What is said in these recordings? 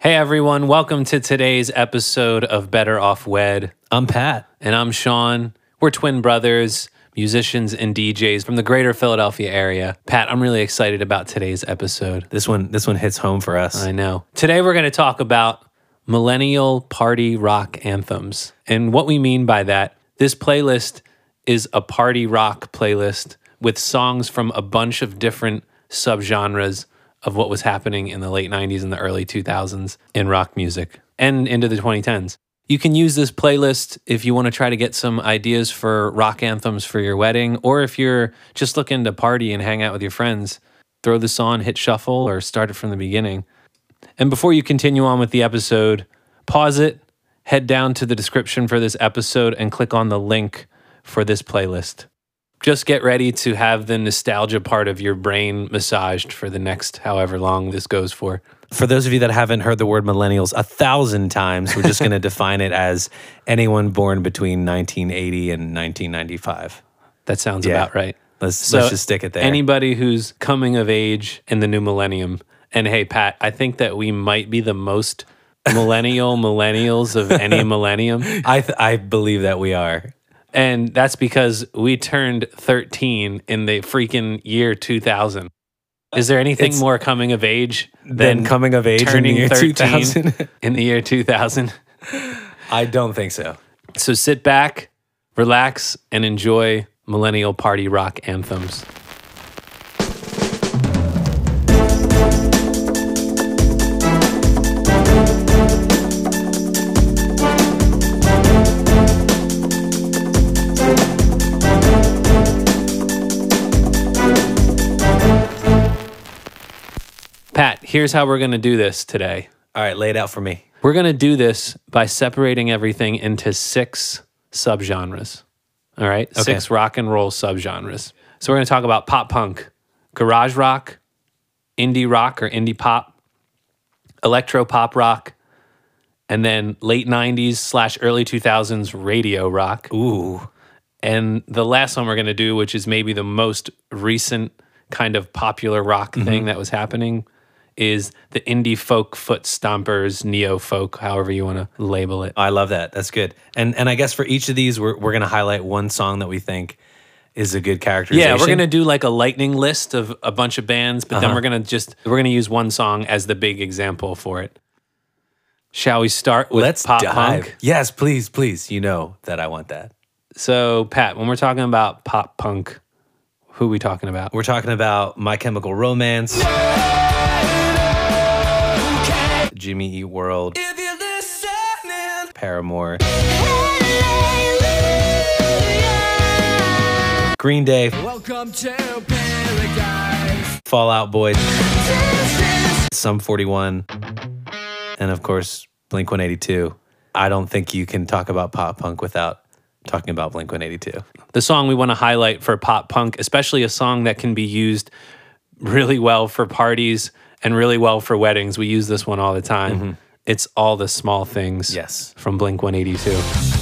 Hey everyone, welcome to today's episode of Better Off Wed. I'm Pat. And I'm Sean. We're twin brothers, musicians and DJs from the greater Philadelphia area. Pat, I'm really excited about today's episode. This one this one hits home for us. I know. Today we're going to talk about millennial party rock anthems. And what we mean by that, this playlist is a party rock playlist with songs from a bunch of different subgenres of what was happening in the late 90s and the early 2000s in rock music and into the 2010s. You can use this playlist if you want to try to get some ideas for rock anthems for your wedding, or if you're just looking to party and hang out with your friends. Throw this on, hit shuffle, or start it from the beginning. And before you continue on with the episode, pause it, head down to the description for this episode, and click on the link for this playlist just get ready to have the nostalgia part of your brain massaged for the next however long this goes for. For those of you that haven't heard the word millennials a thousand times, we're just going to define it as anyone born between 1980 and 1995. That sounds yeah. about right. Let's, so let's just stick it there. Anybody who's coming of age in the new millennium. And hey, Pat, I think that we might be the most millennial millennials of any millennium. I, th- I believe that we are. And that's because we turned 13 in the freaking year 2000. Is there anything it's more coming of age than, coming of age turning in the year 2000? in the year 2000? I don't think so. So sit back, relax, and enjoy millennial party rock anthems. Here's how we're going to do this today. All right, lay it out for me. We're going to do this by separating everything into six subgenres. All right, okay. six rock and roll subgenres. So we're going to talk about pop punk, garage rock, indie rock or indie pop, electro pop rock, and then late 90s slash early 2000s radio rock. Ooh. And the last one we're going to do, which is maybe the most recent kind of popular rock mm-hmm. thing that was happening, is the indie folk foot stompers, neo folk, however you want to label it. I love that. That's good. And and I guess for each of these, we're we're gonna highlight one song that we think is a good characterization. Yeah, we're gonna do like a lightning list of a bunch of bands, but uh-huh. then we're gonna just we're gonna use one song as the big example for it. Shall we start with Let's pop dive. punk? Yes, please, please. You know that I want that. So, Pat, when we're talking about pop punk, who are we talking about? We're talking about My Chemical Romance. Jimmy Eat World, Paramore, Green Day, Welcome to Paradise, Fall Out Boy, Sum 41, and of course, Blink 182. I don't think you can talk about pop punk without talking about Blink 182. The song we want to highlight for pop punk, especially a song that can be used really well for parties and really well for weddings. We use this one all the time. Mm-hmm. It's all the small things. Yes. From Blink 182.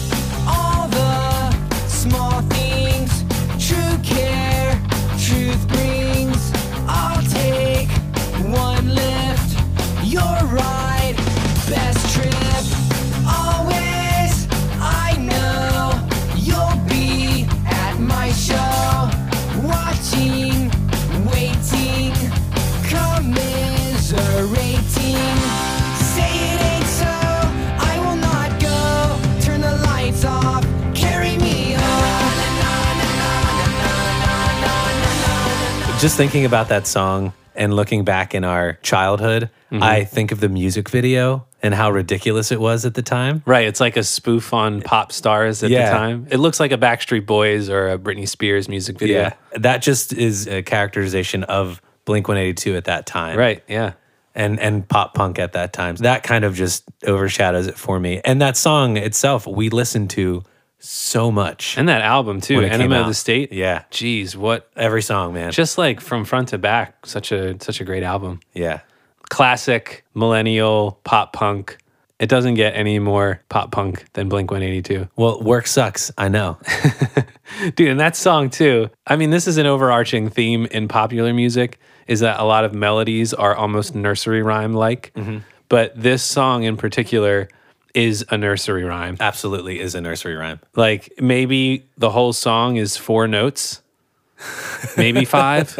Just thinking about that song and looking back in our childhood, mm-hmm. I think of the music video and how ridiculous it was at the time. Right. It's like a spoof on pop stars at yeah. the time. It looks like a Backstreet Boys or a Britney Spears music video. Yeah. That just is a characterization of Blink 182 at that time. Right. Yeah. And, and pop punk at that time. That kind of just overshadows it for me. And that song itself, we listened to so much. And that album too, Enema of the State. Yeah. Jeez, what every song, man. Just like from front to back, such a such a great album. Yeah. Classic millennial pop punk. It doesn't get any more pop punk than Blink 182. Well, work sucks. I know. Dude, and that song too. I mean, this is an overarching theme in popular music is that a lot of melodies are almost nursery rhyme like. Mm-hmm but this song in particular is a nursery rhyme. Absolutely is a nursery rhyme. Like maybe the whole song is four notes, maybe five.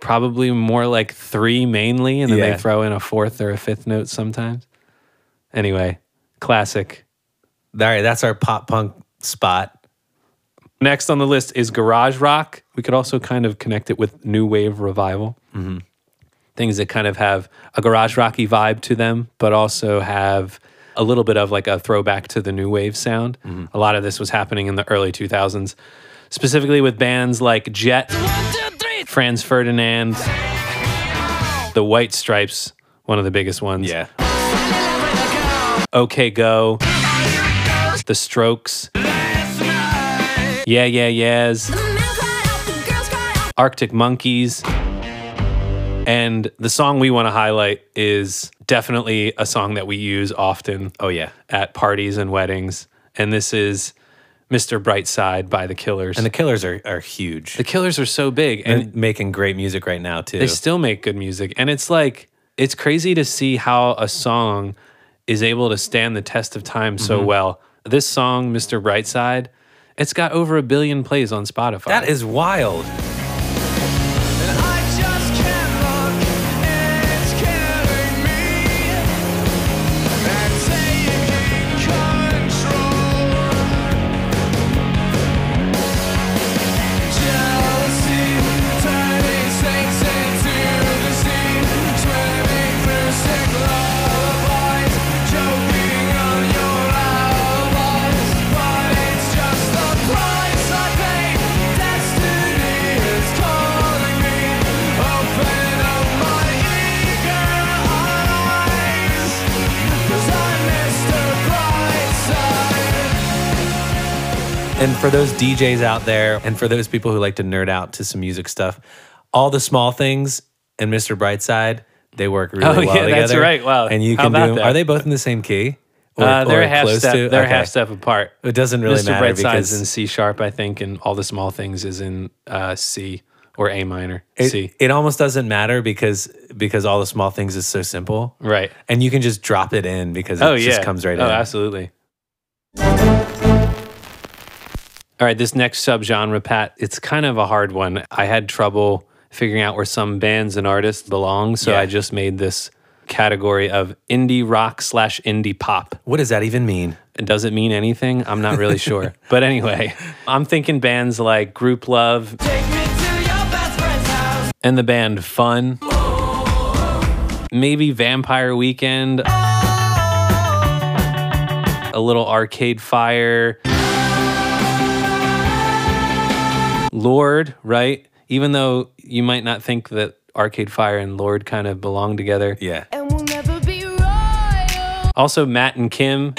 Probably more like three mainly, and then Yeah. they throw in a fourth or a fifth note sometimes. Anyway, classic. All right, that's our pop punk spot. Next on the list is garage rock. We could also kind of connect it with new wave revival. Mm-hmm. Things that kind of have a garage rocky vibe to them, but also have a little bit of like a throwback to the new wave sound. Mm-hmm. A lot of this was happening in the early 2000s, specifically with bands like Jet, Franz Ferdinand, the White Stripes, one of the biggest ones. Yeah. OK Go, The Strokes, Yeah Yeah Yeahs. Arctic Monkeys. And the song we want to highlight is definitely a song that we use often Oh yeah. at parties and weddings. And this is Mr. Brightside by the Killers. And the Killers are are huge. the Killers are so big and and making great music right now too. they still make good music. And it's like, it's crazy to see how a song is able to stand the test of time so Mm-hmm. well. This song, Mr. Brightside, it's got over a billion plays on Spotify. that is wild. And for those DJs out there, and for those people who like to nerd out to some music stuff, all the small things and Mr. Brightside, they work really Oh, well yeah, together. that's right. Wow. And you can do them. that? Are they both in the same key? Or, Uh, they're or half close step. to? They're Okay. half step apart. It doesn't really Mr. matter Brightside's because in C sharp, I think, and all the small things is in uh, C or A minor. it, C. it almost doesn't matter because because all the small things is so simple, Right. and you can just drop it in because it Oh yeah. just comes right oh, in. absolutely. All right, this next subgenre, Pat, it's kind of a hard one. I had trouble figuring out where some bands and artists belong, so Yeah. I just made this category of indie rock slash indie pop. What does that even mean? Does it mean anything? I'm not really sure. But anyway, I'm thinking bands like Grouplove and the band Fun. Maybe Vampire Weekend. A little Arcade Fire. Lorde, right? Even though you might not think that Arcade Fire and Lorde kind of belong together. Yeah. And we'll never be royal. Also, Matt and Kim.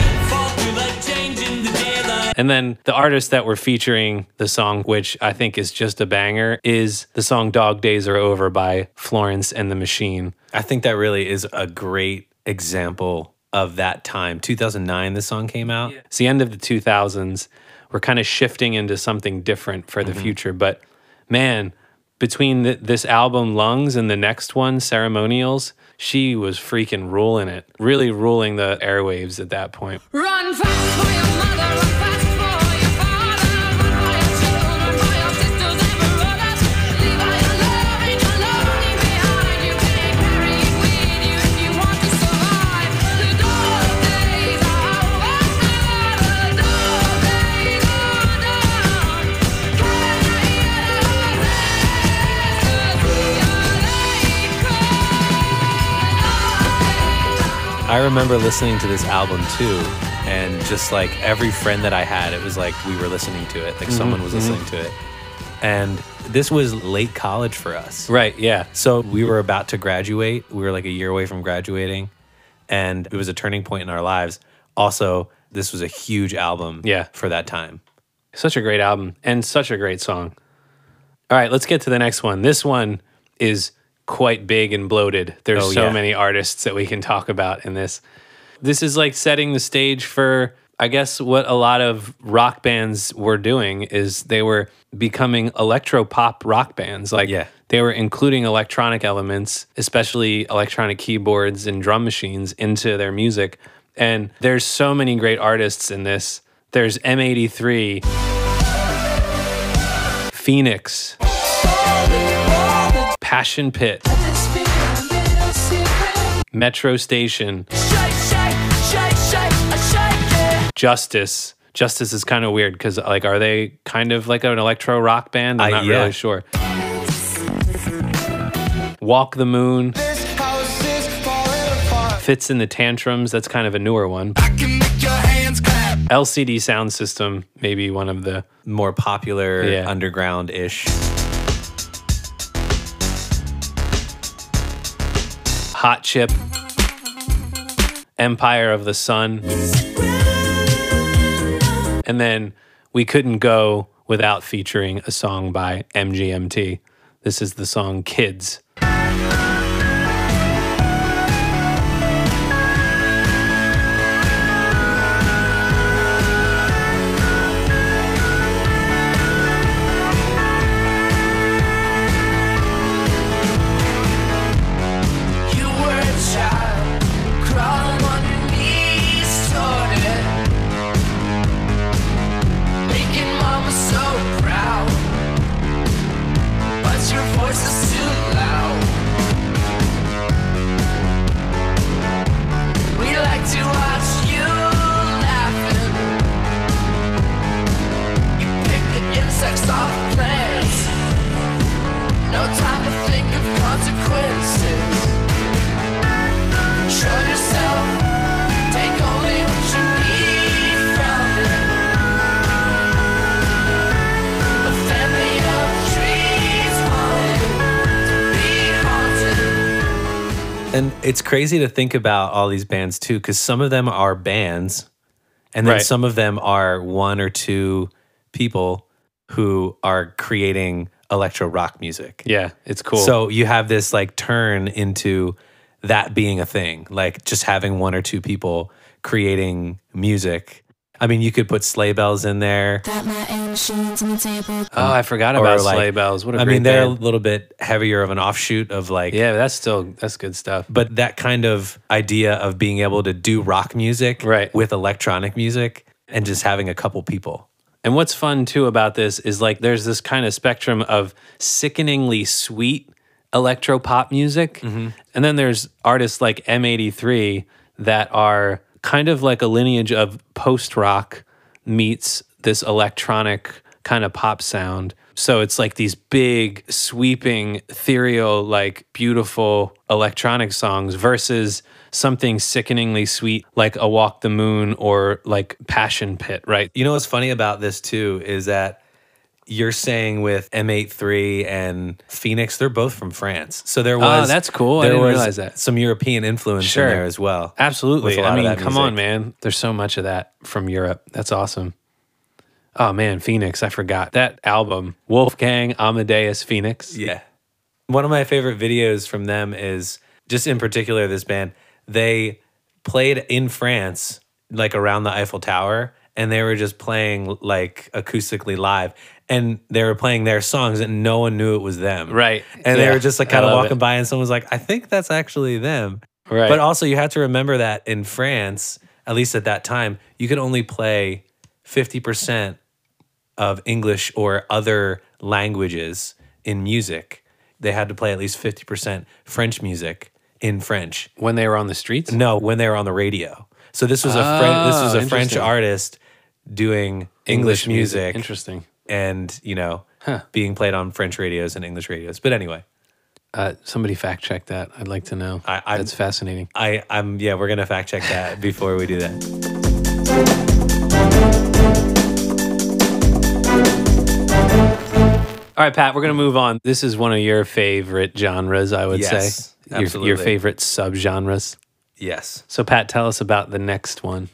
And then the artist that we're featuring the song, which I think is just a banger, is the song Dog Days Are Over by Florence and the Machine. I think that really is a great example of that time. 2009, this song came out. It's the end of the 2000s. We're kind of shifting into something different for the mm-hmm. future. But man, between th- this album, Lungs, and the next one, Ceremonials, she was freaking ruling it, really ruling the airwaves at that point. Run fast for your I remember listening to this album too. And just like every friend that I had, it was like we were listening to it, like mm-hmm, someone was mm-hmm. listening to it. And this was late college for us. Right, yeah. So we were about to graduate. We were like a year away from graduating. And it was a turning point in our lives. Also, this was a huge album Yeah. for that time. Such a great album and such a great song. All right, let's get to the next one. This one is quite big and bloated. There's Oh, so yeah. many artists that we can talk about in this. This is like setting the stage for, I guess what a lot of rock bands were doing is they were becoming electro pop rock bands. Like Yeah. they were including electronic elements, especially electronic keyboards and drum machines into their music. And there's so many great artists in this. There's M83, Phoenix, Passion Pit, Metro Station, Justice. Justice is kind of weird because, like, are they kind of like an electro rock band? I'm not yeah. really sure. Walk the Moon, Fitz and the Tantrums. That's kind of a newer one. LCD Soundsystem, maybe one of the. More popular Yeah. underground ish. Hot Chip, Empire of the Sun. And then we couldn't go without featuring a song by MGMT. This is the song Kids. It's crazy to think about all these bands too, because some of them are bands, and then Right. some of them are one or two people who are creating electro rock music. Yeah, it's cool. So you have this like turn into that being a thing, like just having one or two people creating music. I mean, you could put sleigh bells in there. Got my aim on the table. oh, I forgot about like- Sleigh Bells. What a I great I mean, they're band. a little bit heavier of an offshoot of like Yeah, that's still that's good stuff. but that kind of idea of being able to do rock music Right. with electronic music and just having a couple people. And what's fun too about this is like there's this kind of spectrum of sickeningly sweet electro pop music. Mm-hmm. And then there's artists like M83 that are kind of like a lineage of post rock meets this electronic kind of pop sound. So it's like these big, sweeping, ethereal, like beautiful electronic songs versus something sickeningly sweet like A Walk the Moon or like Passion Pit, right? You know what's funny about this too is that you're saying with M83 and Phoenix, they're both from France. So there ah, was Oh, that's cool. I There didn't was realize that. some European influence Sure. in there as well. Absolutely. with a lot I mean, come on, man. There's so much of that from Europe. That's awesome. Oh man, Phoenix. I forgot that album. Wolfgang Amadeus Phoenix. Yeah. One of my favorite videos from them is just in particular this band. They played in France, like around the Eiffel Tower, and they were just playing like acoustically live. And they were playing their songs and no one knew it was them. Right. And they were just like kind of walking it. by and someone was like, I think that's actually them. Right. But also you have to remember that in France, at least at that time, you could only play 50% of English or other languages in music. They had to play at least 50% French music in French. when they were on the streets. No, when they were on the radio. So this was a French this was Oh, a ah, French artist doing English, music, Interesting. And, you know, being played on French radios and English radios. But anyway, Uh, somebody fact check that. I'd like to know. I- I'm- That's fascinating. I I'm yeah, we're going to fact check that before we do that. All right, Pat, we're going to move on. This is one of your favorite genres, I would Yes, say. Your, your absolutely. favorite subgenres. Yes. So, Pat, tell us about the next one.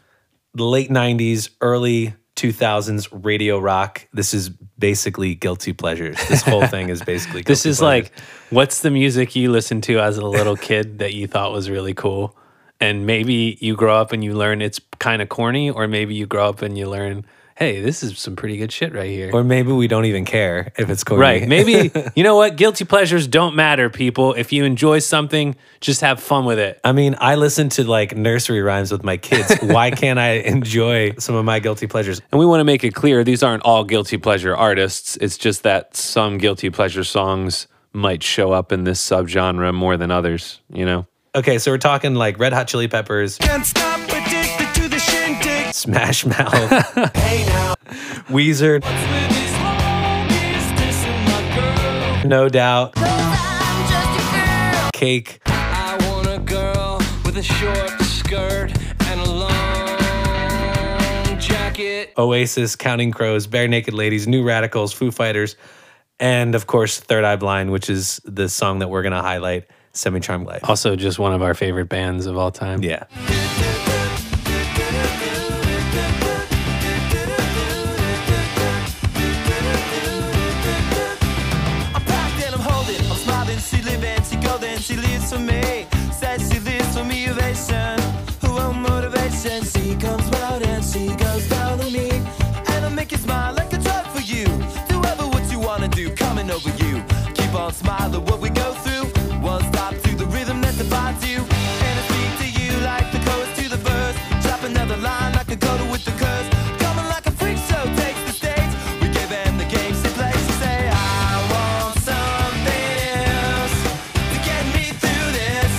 the late 90s, early 2000s radio rock. This is basically guilty pleasures. This whole thing is basically This is pleasures. like, what's the music you listened to as a little kid that you thought was really cool? And maybe you grow up and you learn it's kind of corny, or maybe you grow up and you learn, hey, this is some pretty good shit right here. Or maybe we don't even care if it's corny. Right. Maybe, you know what? Guilty pleasures don't matter, people. If you enjoy something, just have fun with it. I mean, I listen to like nursery rhymes with my kids. Why can't I enjoy some of my guilty pleasures? And we want to make it clear these aren't all guilty pleasure artists. It's just that some guilty pleasure songs might show up in this subgenre more than others, you know? Okay, so we're talking like Red Hot Chili Peppers, Can't stop Smash Mouth, hey Weezer, No Doubt, I'm just a girl. Cake, I want a girl with a short skirt and a long jacket. Oasis, Counting Crows, Barenaked Ladies, New Radicals, Foo Fighters, and of course Third Eye Blind, which is the song that we're gonna highlight, Semi Charmed Life. Also, just one of our favorite bands of all time. Yeah. Keep on smiling, what we go through. One stop to the rhythm that defines you. And I speak to you like the chorus to the verse. Drop another line like a coda with the curse. Coming like a freak show takes the stage. We give them the say, I want something else to get me through this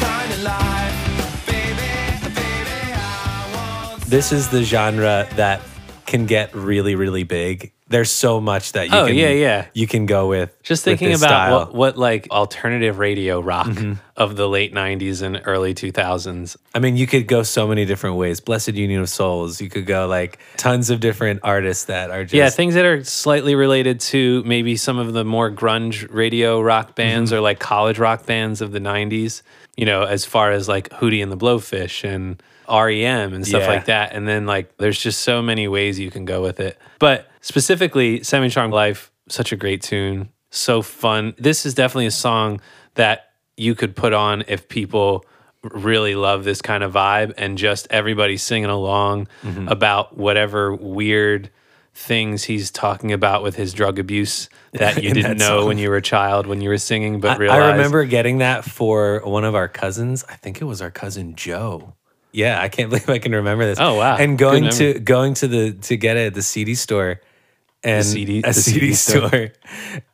kind of life. Baby, baby, I want This is the genre that can get really, really big. There's so much that you Oh, can yeah, yeah. you can go with. Just with thinking this about what, what like alternative radio rock Mm-hmm. of the late 90s and early 2000s. I mean, you could go so many different ways. Blessid Union of Souls. You could go like tons of different artists that are just yeah, things that are slightly related to maybe some of the more grunge radio rock bands Mm-hmm. or like college rock bands of the 90s, you know, as far as like Hootie and the Blowfish and REM and stuff Yeah. like that. And then like there's just so many ways you can go with it. But specifically, Semi Charmed Life, such a great tune, so fun. This is definitely a song that you could put on if people really love this kind of vibe and just everybody singing along Mm-hmm. about whatever weird things he's talking about with his drug abuse that you didn't that know song. when you were a child when you were singing but I, realized I remember getting that for one of our cousins. I think it was our cousin Joe. Yeah, I can't believe I can remember this. Oh, wow. And going to going to the to get it at the CD store and CD a the CD, CD store. store.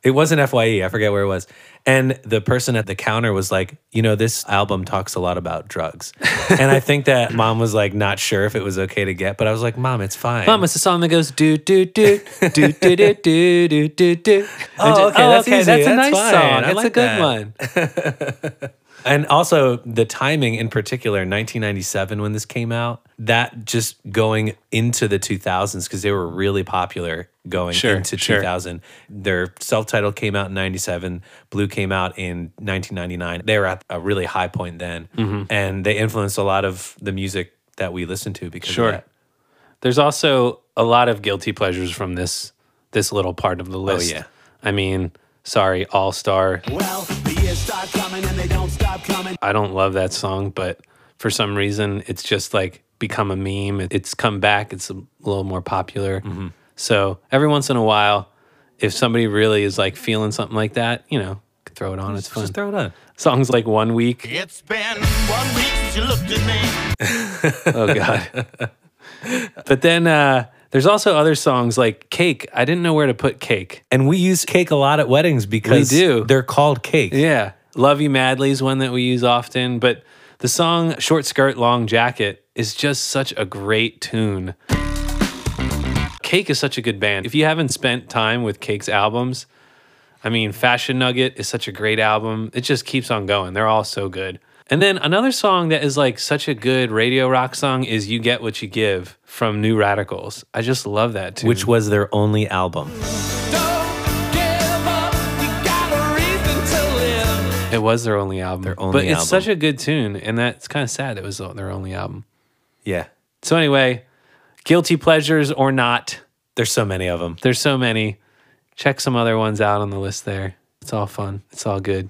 It wasn't Fye. I forget where it was. And the person at the counter was like, you know, this album talks a lot about drugs. and I think that mom was like not sure if it was okay to get, but I was like, Mom, it's fine. Mom, it's a song that goes do do do do do do do do do do. Oh, okay, that's easy. That's a That's nice fine. song. I It's a good that. one. And also the timing in particular, 1997 when this came out, that just going into the 2000s because they were really popular going Sure, into sure. 2000. Their self-titled came out in 97, Blue came out in 1999. They were at a really high point then Mm-hmm. and they influenced a lot of the music that we listen to because Sure. of that. There's also a lot of guilty pleasures from this this little part of the list. Oh, yeah. I mean, sorry, All Star. Well, the start coming and they don't stop coming. I don't love that song, but for some reason, it's just like become a meme. It's come back. It's a little more popular. Mm-hmm. So every once in a while, if somebody really is like feeling something like that, you know, throw it on. It's fun. Just throw it on. Songs like One Week. It's been one week since you looked at me. Oh God. but then uh, there's also other songs like Cake. I didn't know where to put Cake. And we use cake a lot at weddings because we do. they're called cake. Yeah. Love You Madly is one that we use often, but the song Short Skirt, Long Jacket is just such a great tune. Cake is such a good band. If you haven't spent time with Cake's albums, I mean, Fashion Nugget is such a great album. It just keeps on going. They're all so good. And then another song that is like such a good radio rock song is You Get What You Give from New Radicals. I just love that tune. Which was their only album. Don't give up. You got a reason to live. It was their only album. Their only but it's such a good tune, and that's kind of sad. It was their only album. Yeah. So anyway, guilty pleasures or not, There's so many of them. there's so many. Check some other ones out on the list there. It's all fun. It's all good.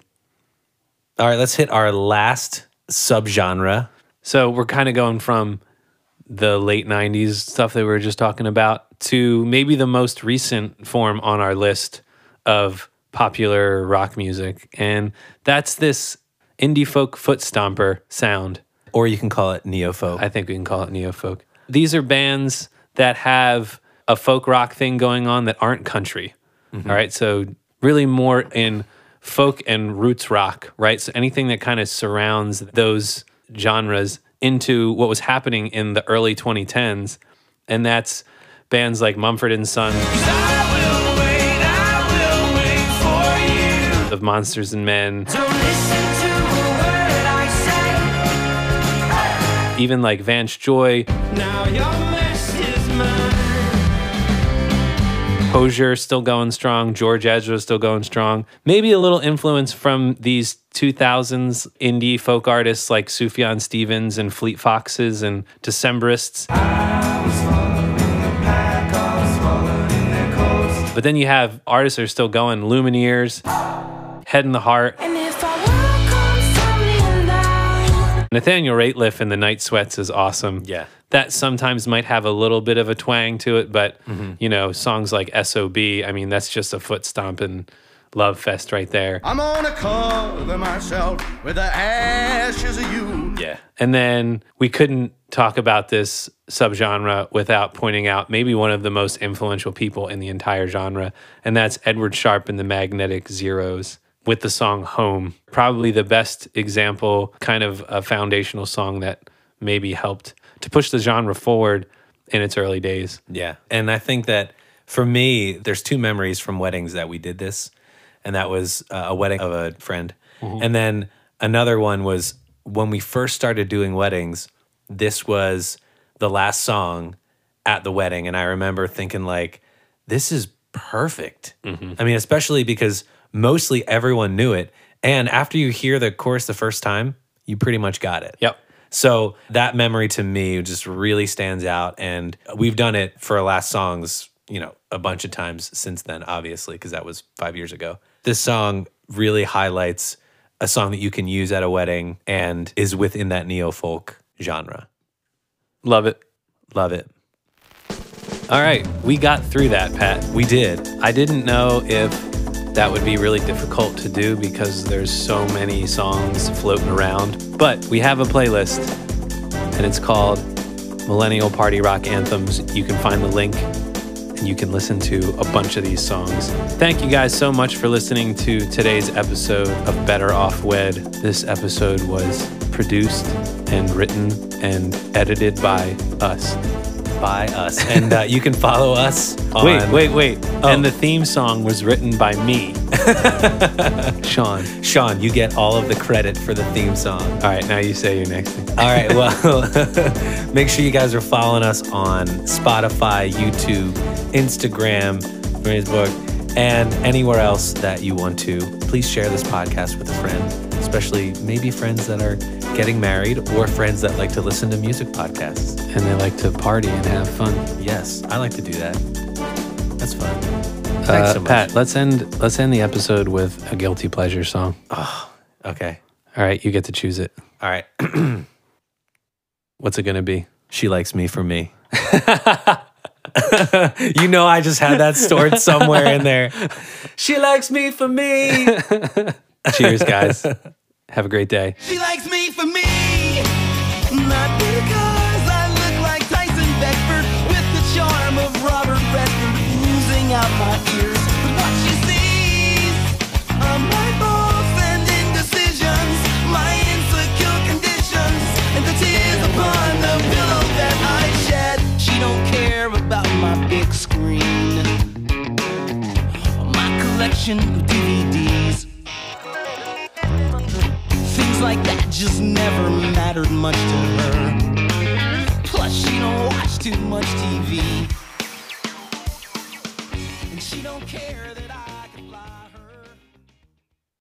All right, let's hit our last subgenre. So we're kind of going from the late 90s stuff that we were just talking about to maybe the most recent form on our list of popular rock music. And that's this indie folk foot stomper sound. Or you can call it neo folk. I think we can call it neo folk. These are bands that have a folk rock thing going on that aren't country. Mm-hmm. All right. So, really more in folk and roots rock, right? So, anything that kind of surrounds those genres into what was happening in the early 2010s. And that's bands like Mumford and Sons of Monsters and Men, even like Vance Joy, Hozier still going strong, George Ezra still going strong. Maybe a little influence from these 2000s indie folk artists like Sufjan Stevens and Fleet Foxes and Decemberists. But then you have artists that are still going, Lumineers, Head and the Heart. And if our world comes tumbling down, Nathaniel Rateliff and the Night Sweats is awesome. Yeah. That sometimes might have a little bit of a twang to it, but Mm-hmm. you know, songs like SOB, I mean, that's just a foot stomping love fest right there. I'm gonna cover myself with the ashes of you. yeah. And then we couldn't talk about this subgenre without pointing out maybe one of the most influential people in the entire genre, and that's Edward Sharpe and the Magnetic Zeros with the song Home. Probably the best example, kind of a foundational song that maybe helped to push the genre forward in its early days. Yeah. And I think that for me, there's two memories from weddings that we did this. And that was uh, a wedding of a friend. And then another one was when we first started doing weddings, this was the last song at the wedding. And I remember thinking, like, this is perfect. I mean, especially because mostly everyone knew it. And after you hear the chorus the first time, you pretty much got it. Yep. So that memory to me just really stands out. And we've done it for our last songs, you know, a bunch of times since then, obviously, because that was five years ago. This song really highlights a song that you can use at a wedding and is within that neo folk genre. Love it. Love it. All right, we got through that, Pat. We did. I didn't know if that would be really difficult to do because there's so many songs floating around. But we have a playlist and it's called Millennial Party Rock Anthems. You can find the link and you can listen to a bunch of these songs. Thank you guys so much for listening to today's episode of Better Off Wed. This episode was produced and written and edited by us. By us. And uh, you can follow us on. Wait, wait, wait. Oh. And the theme song was written by me, Sean. Sean, you get all of the credit for the theme song. All right, now you say your next thing. All right. Well, make sure you guys are following us on Spotify, YouTube, Instagram, Facebook, and anywhere else that you want to. Please share this podcast with a friend, especially maybe friends that are getting married or friends that like to listen to music podcasts. And they like to party and have fun. Yes, I like to do that. That's fun. Thanks Uh, so much. Pat, let's end let's end the episode with a guilty pleasure song. Okay. All right, you get to choose it. All right. What's it gonna be? She likes me for me. you know, I just had that stored somewhere in there. She likes me for me. Cheers, guys. Have a great day. She likes me for me, not because I look like Tyson Beckford with the charm of Robert Redford out my ears. But what she sees are my faults and indecisions, my insecure conditions, and the tears upon the pillow that I shed. She don't care about my big screen, my collection just never mattered much to her. Plus, she don't watch too much TV. And she don't care